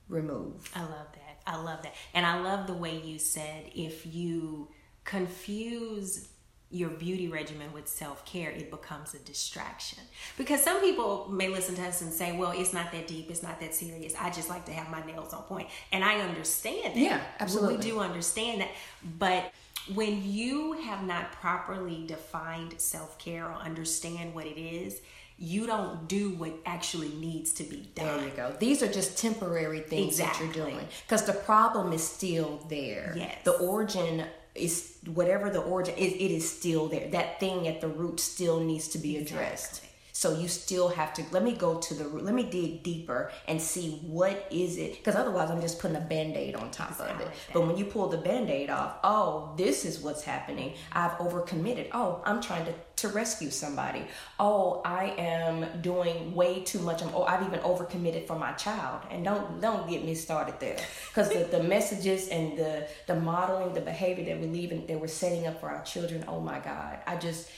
remove. I love that. I love that. And I love the way you said if you confuse your beauty regimen with self care, it becomes a distraction. Because some people may listen to us and say, well, it's not that deep, it's not that serious. I just like to have my nails on point. And I understand that. Yeah, absolutely. We do understand that. But when you have not properly defined self care or understand what it is, you don't do what actually needs to be done. There you go. These are just temporary things exactly. that you're doing because the problem is still there. Yes. The origin is whatever the origin is, it is still there. That thing at the root still needs to be addressed. So you still have to let me go to the root. Let me dig deeper and see what is it because otherwise I'm just putting a band-aid on top of it. Like but when you pull the band-aid off, oh, this is what's happening. I've overcommitted. Oh, I'm trying to to rescue somebody. Oh, I am doing way too much. I'm, oh, I've even overcommitted for my child. And don't don't get me started there, because the, the messages and the the modeling, the behavior that we leave and that we're setting up for our children. Oh my God, I just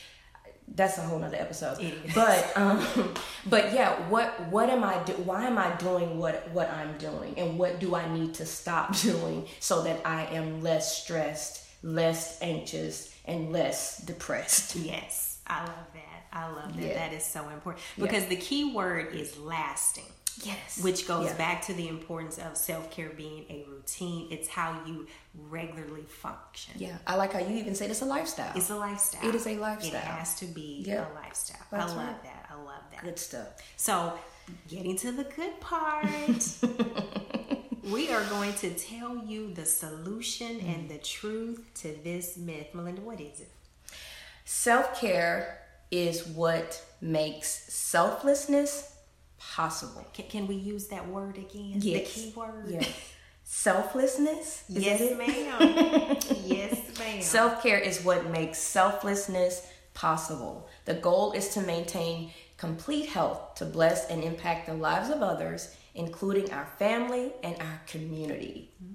that's a whole nother episode. But um, but yeah, what what am I do? Why am I doing what what I'm doing, and what do I need to stop doing so that I am less stressed, less anxious, and less depressed? Yes. I love that. I love that. Yeah. That is so important because yeah. the key word is lasting. Yes. Which goes yeah. back to the importance of self care being a routine. It's how you regularly function. Yeah. I like how you even said it's a lifestyle. It's a lifestyle. It is a lifestyle. It has to be a lifestyle. That's I love right. that. I love that. Good stuff. So, getting to the good part, we are going to tell you the solution mm. and the truth to this myth. Melinda, what is it? Self care is what makes selflessness possible. Can, can, we use that word again? Yes. The key word? Yeah. Selflessness? Is yes, ma'am. yes, ma'am. Self care is what makes selflessness possible. The goal is to maintain complete health to bless and impact the lives of others, including our family and our community. Mm-hmm.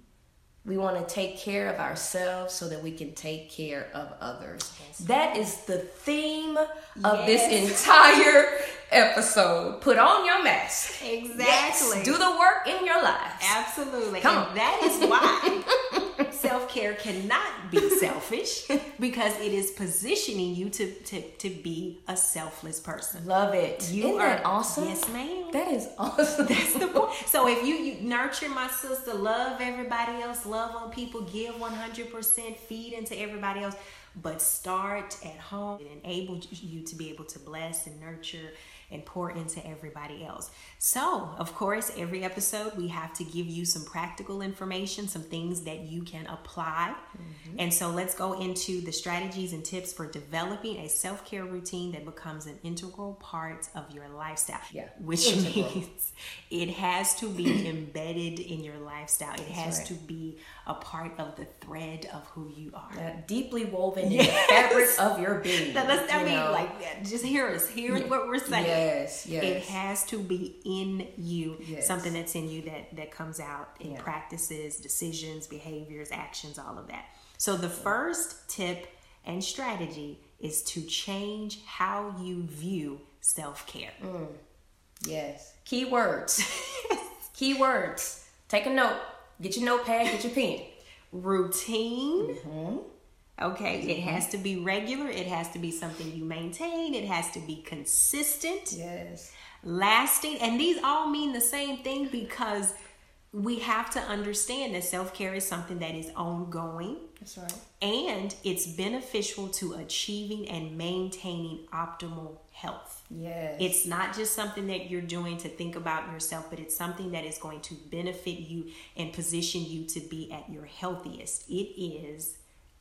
We want to take care of ourselves so that we can take care of others. Yes. That is the theme of yes. this entire episode. Put on your mask. Exactly. Yes. Do the work in your life. Absolutely. Come and on. that is why self care cannot be selfish because it is positioning you to, to, to be a selfless person. Love it. You Isn't are that awesome. Yes, ma'am. That is awesome. That's the point. So if you, you nurture my sister, love everybody else, love on people, give 100%, feed into everybody else, but start at home and enable you to be able to bless and nurture and pour into everybody else. So, of course, every episode we have to give you some practical information, some things that you can apply. Mm-hmm. And so, let's go into the strategies and tips for developing a self care routine that becomes an integral part of your lifestyle. Yeah. Which integral. means it has to be embedded in your lifestyle, it has right. to be a part of the thread of who you are. Yeah, deeply woven yes. in the fabric of your being. That, that's, I mean, know? like, just hear us, hear yeah. what we're saying. Yes, yes. It has to be in you, yes. something that's in you that, that comes out in yeah. practices, decisions, behaviors, actions, all of that. So, the first tip and strategy is to change how you view self care. Mm. Yes. Keywords. Keywords. Take a note Get your notepad, get your pen. Routine. Mm-hmm. Okay, it has to be regular. It has to be something you maintain. It has to be consistent. Yes. Lasting. And these all mean the same thing because we have to understand that self care is something that is ongoing. That's right. And it's beneficial to achieving and maintaining optimal health. Yes. It's not just something that you're doing to think about yourself, but it's something that is going to benefit you and position you to be at your healthiest. It is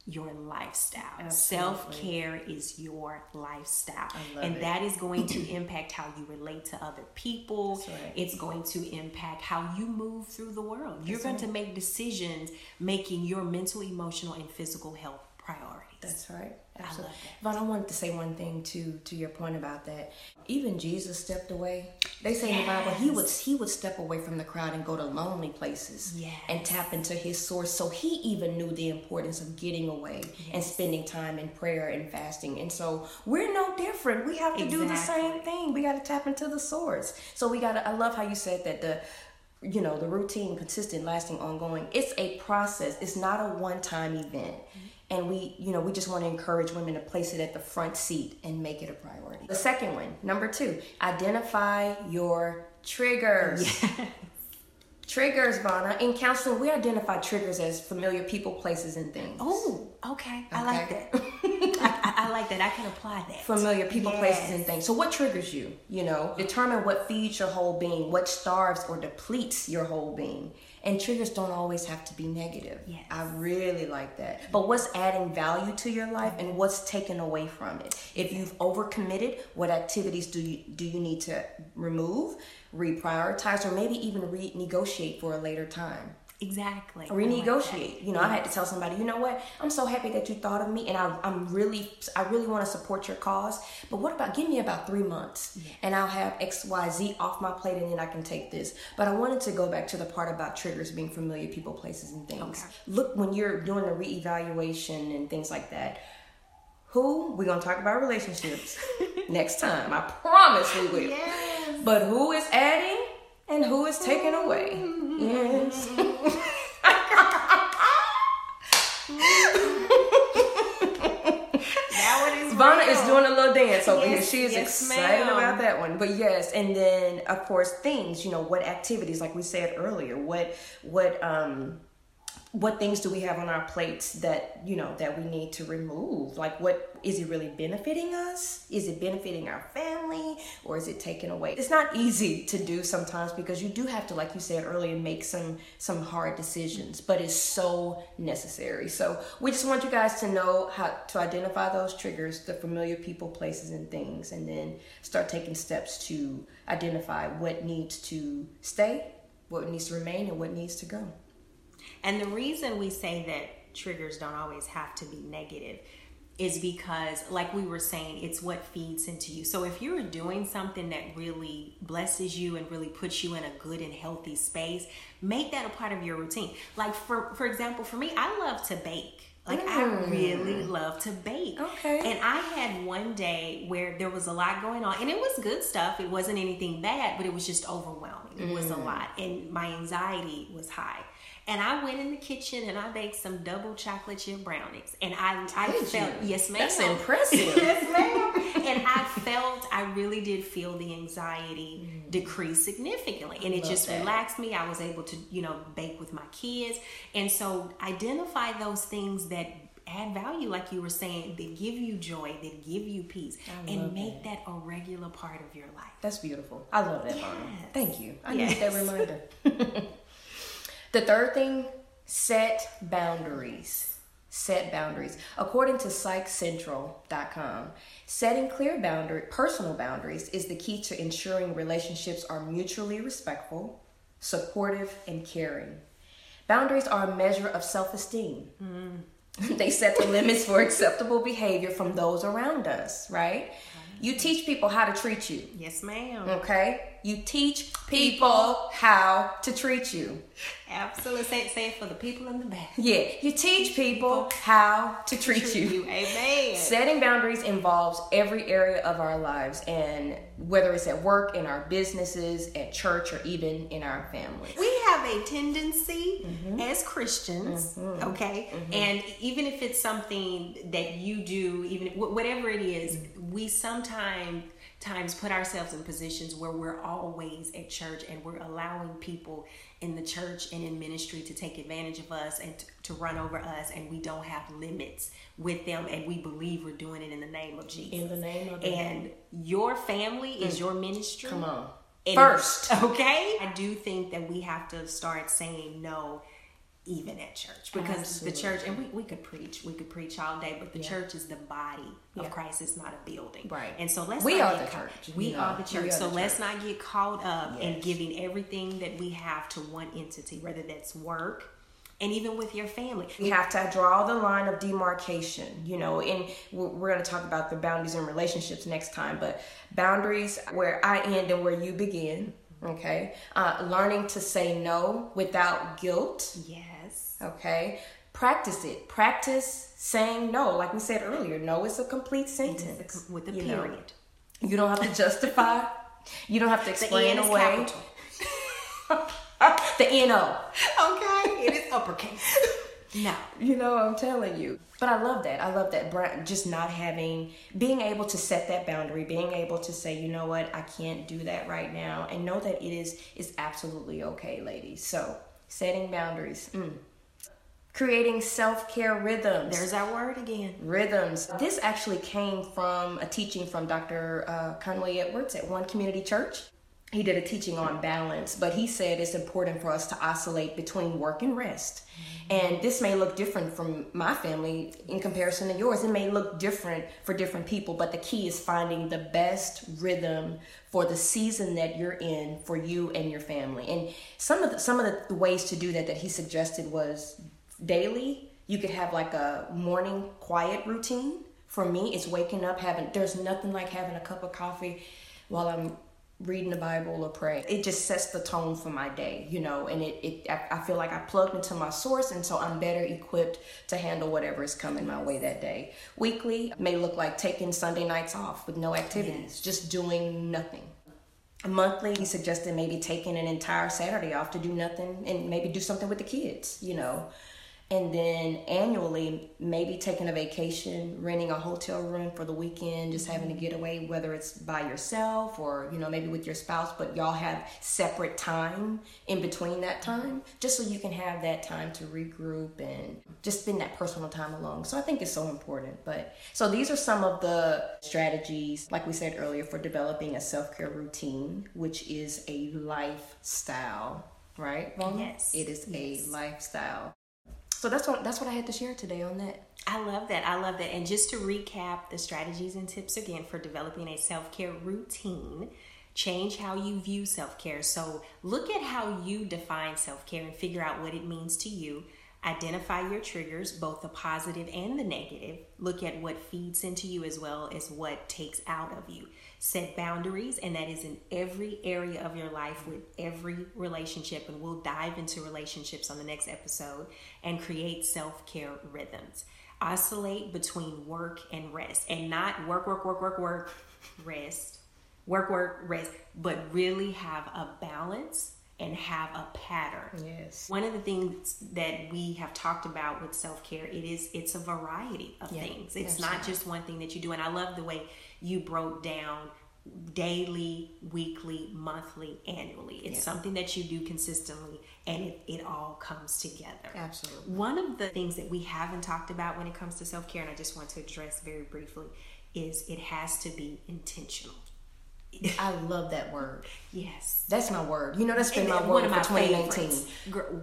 your lifestyle. Self care is your lifestyle. And it. that is going to impact how you relate to other people. Right. It's going to impact how you move through the world. You're going right. to make decisions making your mental, emotional, and physical health priority. That's right. Absolutely. But I wanted to say one thing to to your point about that. Even Jesus stepped away. They say in the Bible he would he would step away from the crowd and go to lonely places Yes. and tap into his source. So he even knew the importance of getting away and spending time in prayer and fasting. And so we're no different. We have to do the same thing. We got to tap into the source. So we got to I love how you said that the you know, the routine, consistent, lasting, ongoing. It's a process. It's not a one-time event. Mm-hmm. And we, you know, we just want to encourage women to place it at the front seat and make it a priority. The second one, number two, identify your triggers. Triggers, Vonna. In counseling, we identify triggers as familiar people, places, and things. Oh, okay. I like that. I, like that. I can apply that. familiar people, places, and things. So, what triggers you? You know, determine what feeds your whole being, what starves or depletes your whole being. And triggers don't always have to be negative. Yes. I really like that. But what's adding value to your life and what's taken away from it? If you've overcommitted, what activities do you do you need to remove, reprioritize, or maybe even renegotiate for a later time? Exactly. I like renegotiate. You know, I had to tell somebody, you know what? I'm so happy that you thought of me, and I, I'm really, I really want to support your cause. But what about give me about three months, and I'll have X, Y, Z off my plate, and then I can take this. But I wanted to go back to the part about triggers being familiar people, places, and things. Okay. Look when you're doing the reevaluation and things like that. Who we're gonna talk about relationships next time? I promise we will. Yes. But who is adding and who is taking away? Yes. Is Vonna real. is doing a little dance over here. She is yes, excited ma'am. about that one. But yes, and then of course things, you know, what activities, like we said earlier, what what um what things do we have on our plates that you know that we need to remove? Like what is it really benefiting us? Is it benefiting our family? Or is it taken away? It's not easy to do sometimes because you do have to like you said earlier make some some hard decisions but it's so necessary. So we just want you guys to know how to identify those triggers the familiar people places and things and then start taking steps to identify what needs to stay what needs to remain and what needs to go And the reason we say that triggers don't always have to be negative is because, like we were saying, it's what feeds into you. So if you're doing something that really blesses you and really puts you in a good and healthy space, make that a part of your routine. Like for for example, for me, I love to bake. Like I really mm. love to bake. Okay. And I had one day where there was a lot going on, and it was good stuff. It wasn't anything bad, but it was just overwhelming. It was a mm. lot, and my anxiety was high. And I went in the kitchen and I baked some double chocolate chip brownies, and I I Did felt you? yes, ma'am. That's impressive. yes, ma'am. And I felt I really did feel the anxiety mm. decrease significantly, and it just that. relaxed me. I was able to you know bake with my kids, and so identify those things that add value like you were saying that give you joy that give you peace and make that. a regular part of your life That's beautiful. I love that, Yes. Thank you. I Yes. needed that reminder. the third thing, set boundaries. Set boundaries. According to psychcentral.com, setting clear boundary, personal boundaries is the key to ensuring relationships are mutually respectful, supportive, and caring. Boundaries are a measure of self-esteem. Mm. they set the limits for acceptable behavior from those around us, right? You teach people how to treat you. yes ma'am Okay? You teach people how to treat you. absolutely say, say it for the people in the back Yeah, you teach people how to treat you. amen Setting boundaries involves every area of our lives, and whether it's at work, in our businesses, at church, or even in our family. we have a tendency Mm-hmm. as Christians, okay, and even if it's something that you do, even whatever it is, we sometimes times put ourselves in positions where we're always at church and we're allowing people in the church and in ministry to take advantage of us and to, to run over us and we don't have limits with them and we believe we're doing it in the name of Jesus. In the name of and your family is your ministry. Mm. Come on. And- First. Okay? I do think that we have to start saying no even at church because Absolutely. the church and we, we could preach we could preach all day but the church is the body of Yeah. christ it's not a building Right. and so let's We not are get the church, we are the church are so the let's church. not get caught up in giving everything that we have to one entity whether that's work and even with your family. You have to draw the line of demarcation, you know, and we're going to talk about the boundaries in relationships next time, but boundaries where I end and where you begin, okay? Uh, learning to say no without guilt. Yes. Okay. Practice it. Practice saying no. Like we said earlier, no is a complete sentence. With a period. Know. You don't have to justify. you don't have to explain away. the N-O. Okay, it is uppercase. No. You know, I'm telling you. But I love that. I love that. Just not having, being able to set that boundary, being able to say, you know what, I can't do that right now, and know that it is is absolutely okay, ladies. So, setting boundaries. Mm. Creating self care rhythms. There's that word again. Rhythms. This actually came from a teaching from Dr. Uh, Conway Edwards at One Community Church he did a teaching on balance, but he said it's important for us to oscillate between work and rest. And this may look different from my family in comparison to yours. It may look different for different people, but the key is finding the best rhythm for the season that you're in for you and your family. And some of the, some of the ways to do that that he suggested was daily. You could have like a morning quiet routine. For me, it's waking up having. There's nothing like having a cup of coffee while I'm reading the Bible or praying. It just sets the tone for my day, you know, and it, it I, I feel like I plugged into my source and so I'm better equipped to handle whatever is coming my way that day. Weekly may look like taking Sunday nights off with no activities, just doing nothing. Monthly, he suggested maybe taking an entire Saturday off to do nothing and maybe do something with the kids, you know and then annually maybe taking a vacation renting a hotel room for the weekend just having to get away whether it's by yourself or you know maybe with your spouse but y'all have separate time in between that time just so you can have that time to regroup and just spend that personal time alone. So i think it's so important but so these are some of the strategies like we said earlier for developing a self-care routine which is a lifestyle right yes. It is yes. a lifestyle so that's what that's what I had to share today on that. I love that. I love that. And just to recap the strategies and tips again for developing a self-care routine, change how you view self-care. So look at how you define self-care and figure out what it means to you. Identify your triggers, both the positive and the negative. Look at what feeds into you as well as what takes out of you set boundaries, and that is in every area of your life with every relationship. And we'll dive into relationships on the next episode and create self care rhythms. Oscillate between work and rest, and not work, work, work, work, work, rest, work, work, rest, but really have a balance and have a pattern. Yes. One of the things that we have talked about with self-care, it is it's a variety of yeah, things. It's not right. just one thing that you do. And I love the way you broke down daily, weekly, monthly, annually. It's something that you do consistently and it, it all comes together. Absolutely. One of the things that we haven't talked about when it comes to self care, and I just want to address very briefly, is it has to be intentional. I love that word. Yes, that's my word. You know, that's been my word for 2019.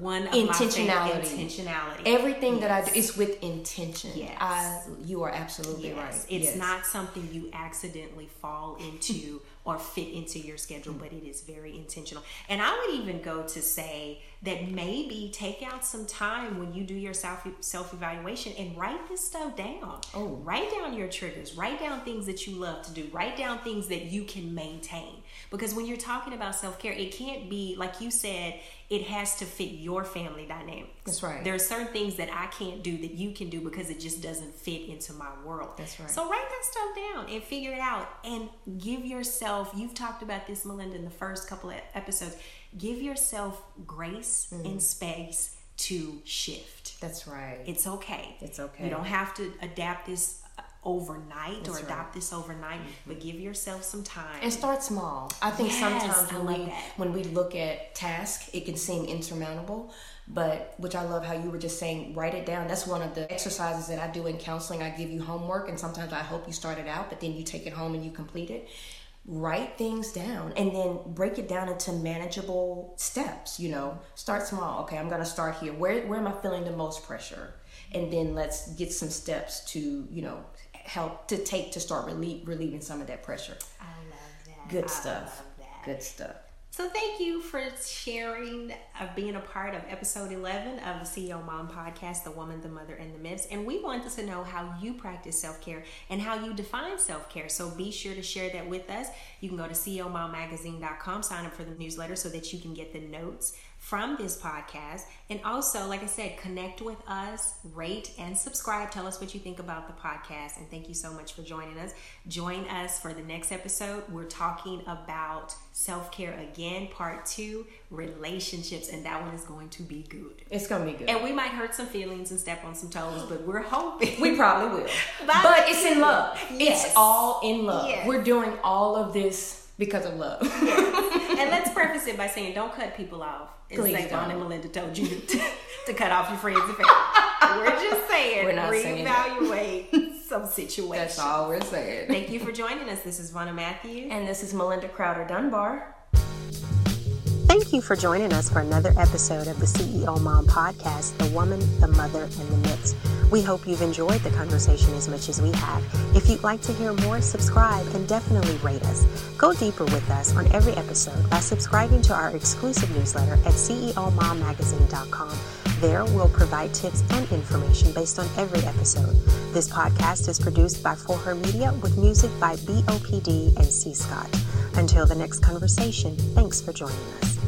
One of intentionality. intentionality. Everything yes. that I do is with intention. Yes, I, you are absolutely yes. right. It's yes. not something you accidentally fall into or fit into your schedule, mm. but it is very intentional. And I would even go to say that maybe take out some time when you do your self self evaluation and write this stuff down. Oh, write down your triggers. Write down things that you love to do. Write down things that you can maintain. Because when you're talking about self care, it can't be like you said it has to fit your family dynamics. That's right. There are certain things that I can't do that you can do because it just doesn't fit into my world. That's right. So write that stuff down and figure it out and give yourself, you've talked about this, Melinda, in the first couple of episodes. Give yourself grace mm. and space to shift. That's right. It's okay. It's okay. You don't have to adapt this overnight That's or adopt right. this overnight, mm-hmm. but give yourself some time and start small. I think yes, sometimes when we that. when we look at tasks, it can seem insurmountable. But which I love how you were just saying, write it down. That's one of the exercises that I do in counseling. I give you homework, and sometimes I hope you start it out, but then you take it home and you complete it write things down and then break it down into manageable steps you know start small okay i'm going to start here where, where am i feeling the most pressure and then let's get some steps to you know help to take to start relieve, relieving some of that pressure. I love that. Good stuff. That. Good stuff. So thank you for sharing of being a part of episode 11 of the CEO Mom podcast, The Woman, the Mother, and the Myths. And we wanted to know how you practice self-care and how you define self-care. So be sure to share that with us. You can go to CEOMomMagazine.com, sign up for the newsletter so that you can get the notes from this podcast. And also, like I said, connect with us, rate and subscribe. Tell us what you think about the podcast. And thank you so much for joining us. Join us for the next episode. We're talking about self care again, part two relationships. And that one is going to be good. It's going to be good. And we might hurt some feelings and step on some toes, but we're hoping. We probably will. but, but it's in love. Yes. It's all in love. Yes. We're doing all of this because of love. yes. And let's preface it by saying don't cut people off Please like Don and Melinda told you to, to cut off your friends and family. we're just saying, we're not reevaluate saying some situations. That's all we're saying. Thank you for joining us. This is Vonna Matthew. And this is Melinda Crowder Dunbar. Thank you for joining us for another episode of the CEO Mom Podcast The Woman, the Mother, and the Myths. We hope you've enjoyed the conversation as much as we have. If you'd like to hear more, subscribe and definitely rate us. Go deeper with us on every episode by subscribing to our exclusive newsletter at CEOMomMagazine.com. There, we'll provide tips and information based on every episode. This podcast is produced by For Her Media with music by BOPD and C. Scott. Until the next conversation, thanks for joining us.